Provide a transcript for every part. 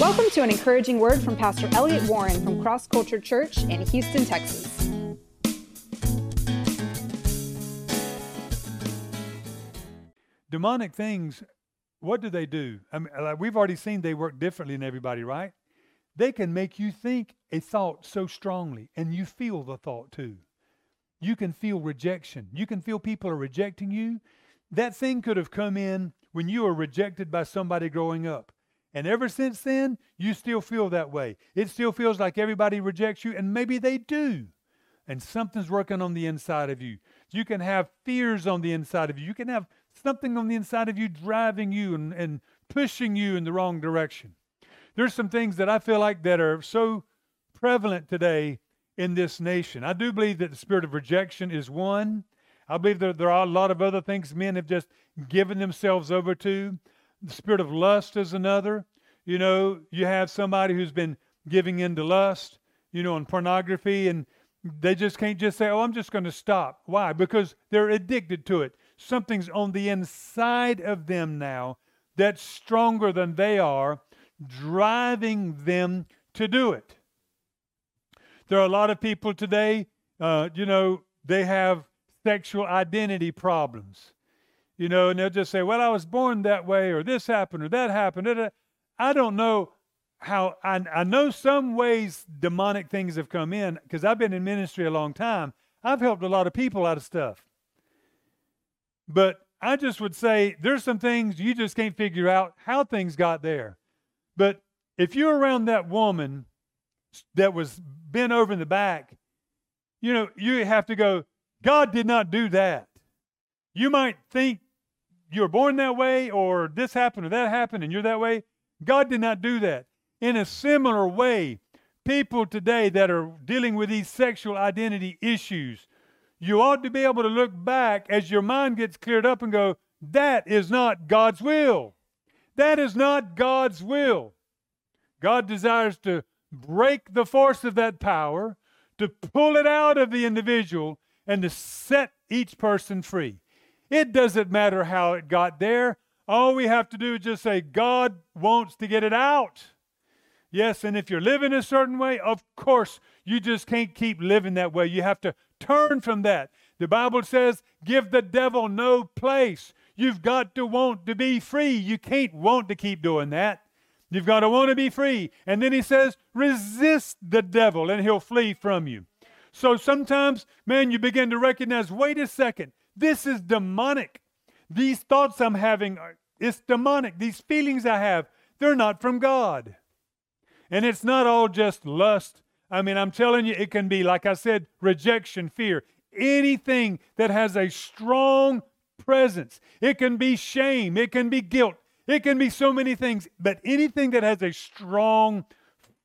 Welcome to an encouraging word from Pastor Elliot Warren from Cross Culture Church in Houston, Texas. Demonic things, what do they do? I mean, like we've already seen they work differently in everybody, right? They can make you think a thought so strongly, and you feel the thought too. You can feel rejection. You can feel people are rejecting you. That thing could have come in when you were rejected by somebody growing up. And ever since then, you still feel that way. It still feels like everybody rejects you, and maybe they do. And something's working on the inside of you. You can have fears on the inside of you. You can have something on the inside of you driving you and, and pushing you in the wrong direction. There's some things that I feel like that are so prevalent today in this nation. I do believe that the spirit of rejection is one. I believe that there are a lot of other things men have just given themselves over to. The spirit of lust is another. You know, you have somebody who's been giving in to lust, you know, and pornography, and they just can't just say, oh, I'm just going to stop. Why? Because they're addicted to it. Something's on the inside of them now that's stronger than they are, driving them to do it. There are a lot of people today, uh, you know, they have sexual identity problems you know, and they'll just say, well, I was born that way, or this happened, or that happened. I don't know how, I, I know some ways demonic things have come in because I've been in ministry a long time. I've helped a lot of people out of stuff. But I just would say there's some things you just can't figure out how things got there. But if you're around that woman that was bent over in the back, you know, you have to go, God did not do that. You might think you were born that way, or this happened, or that happened, and you're that way. God did not do that. In a similar way, people today that are dealing with these sexual identity issues, you ought to be able to look back as your mind gets cleared up and go, that is not God's will. That is not God's will. God desires to break the force of that power, to pull it out of the individual, and to set each person free. It doesn't matter how it got there. All we have to do is just say, God wants to get it out. Yes, and if you're living a certain way, of course, you just can't keep living that way. You have to turn from that. The Bible says, give the devil no place. You've got to want to be free. You can't want to keep doing that. You've got to want to be free. And then he says, resist the devil and he'll flee from you. So sometimes, man, you begin to recognize wait a second, this is demonic. These thoughts I'm having, are, it's demonic. These feelings I have, they're not from God. And it's not all just lust. I mean, I'm telling you, it can be, like I said, rejection, fear, anything that has a strong presence. It can be shame, it can be guilt, it can be so many things, but anything that has a strong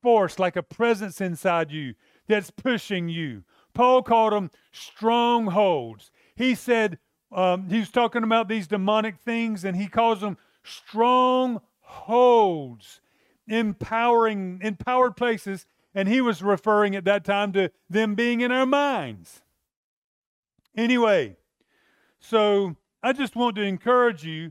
force, like a presence inside you that's pushing you. Paul called them strongholds. He said, um, he was talking about these demonic things, and he calls them strongholds, empowering, empowered places. And he was referring at that time to them being in our minds. Anyway, so I just want to encourage you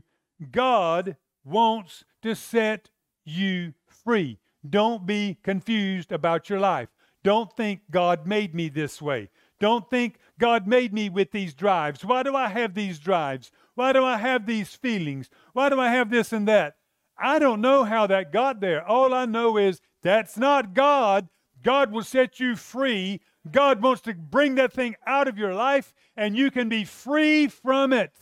God wants to set you free. Don't be confused about your life. Don't think God made me this way. Don't think God made me with these drives. Why do I have these drives? Why do I have these feelings? Why do I have this and that? I don't know how that got there. All I know is that's not God. God will set you free. God wants to bring that thing out of your life, and you can be free from it.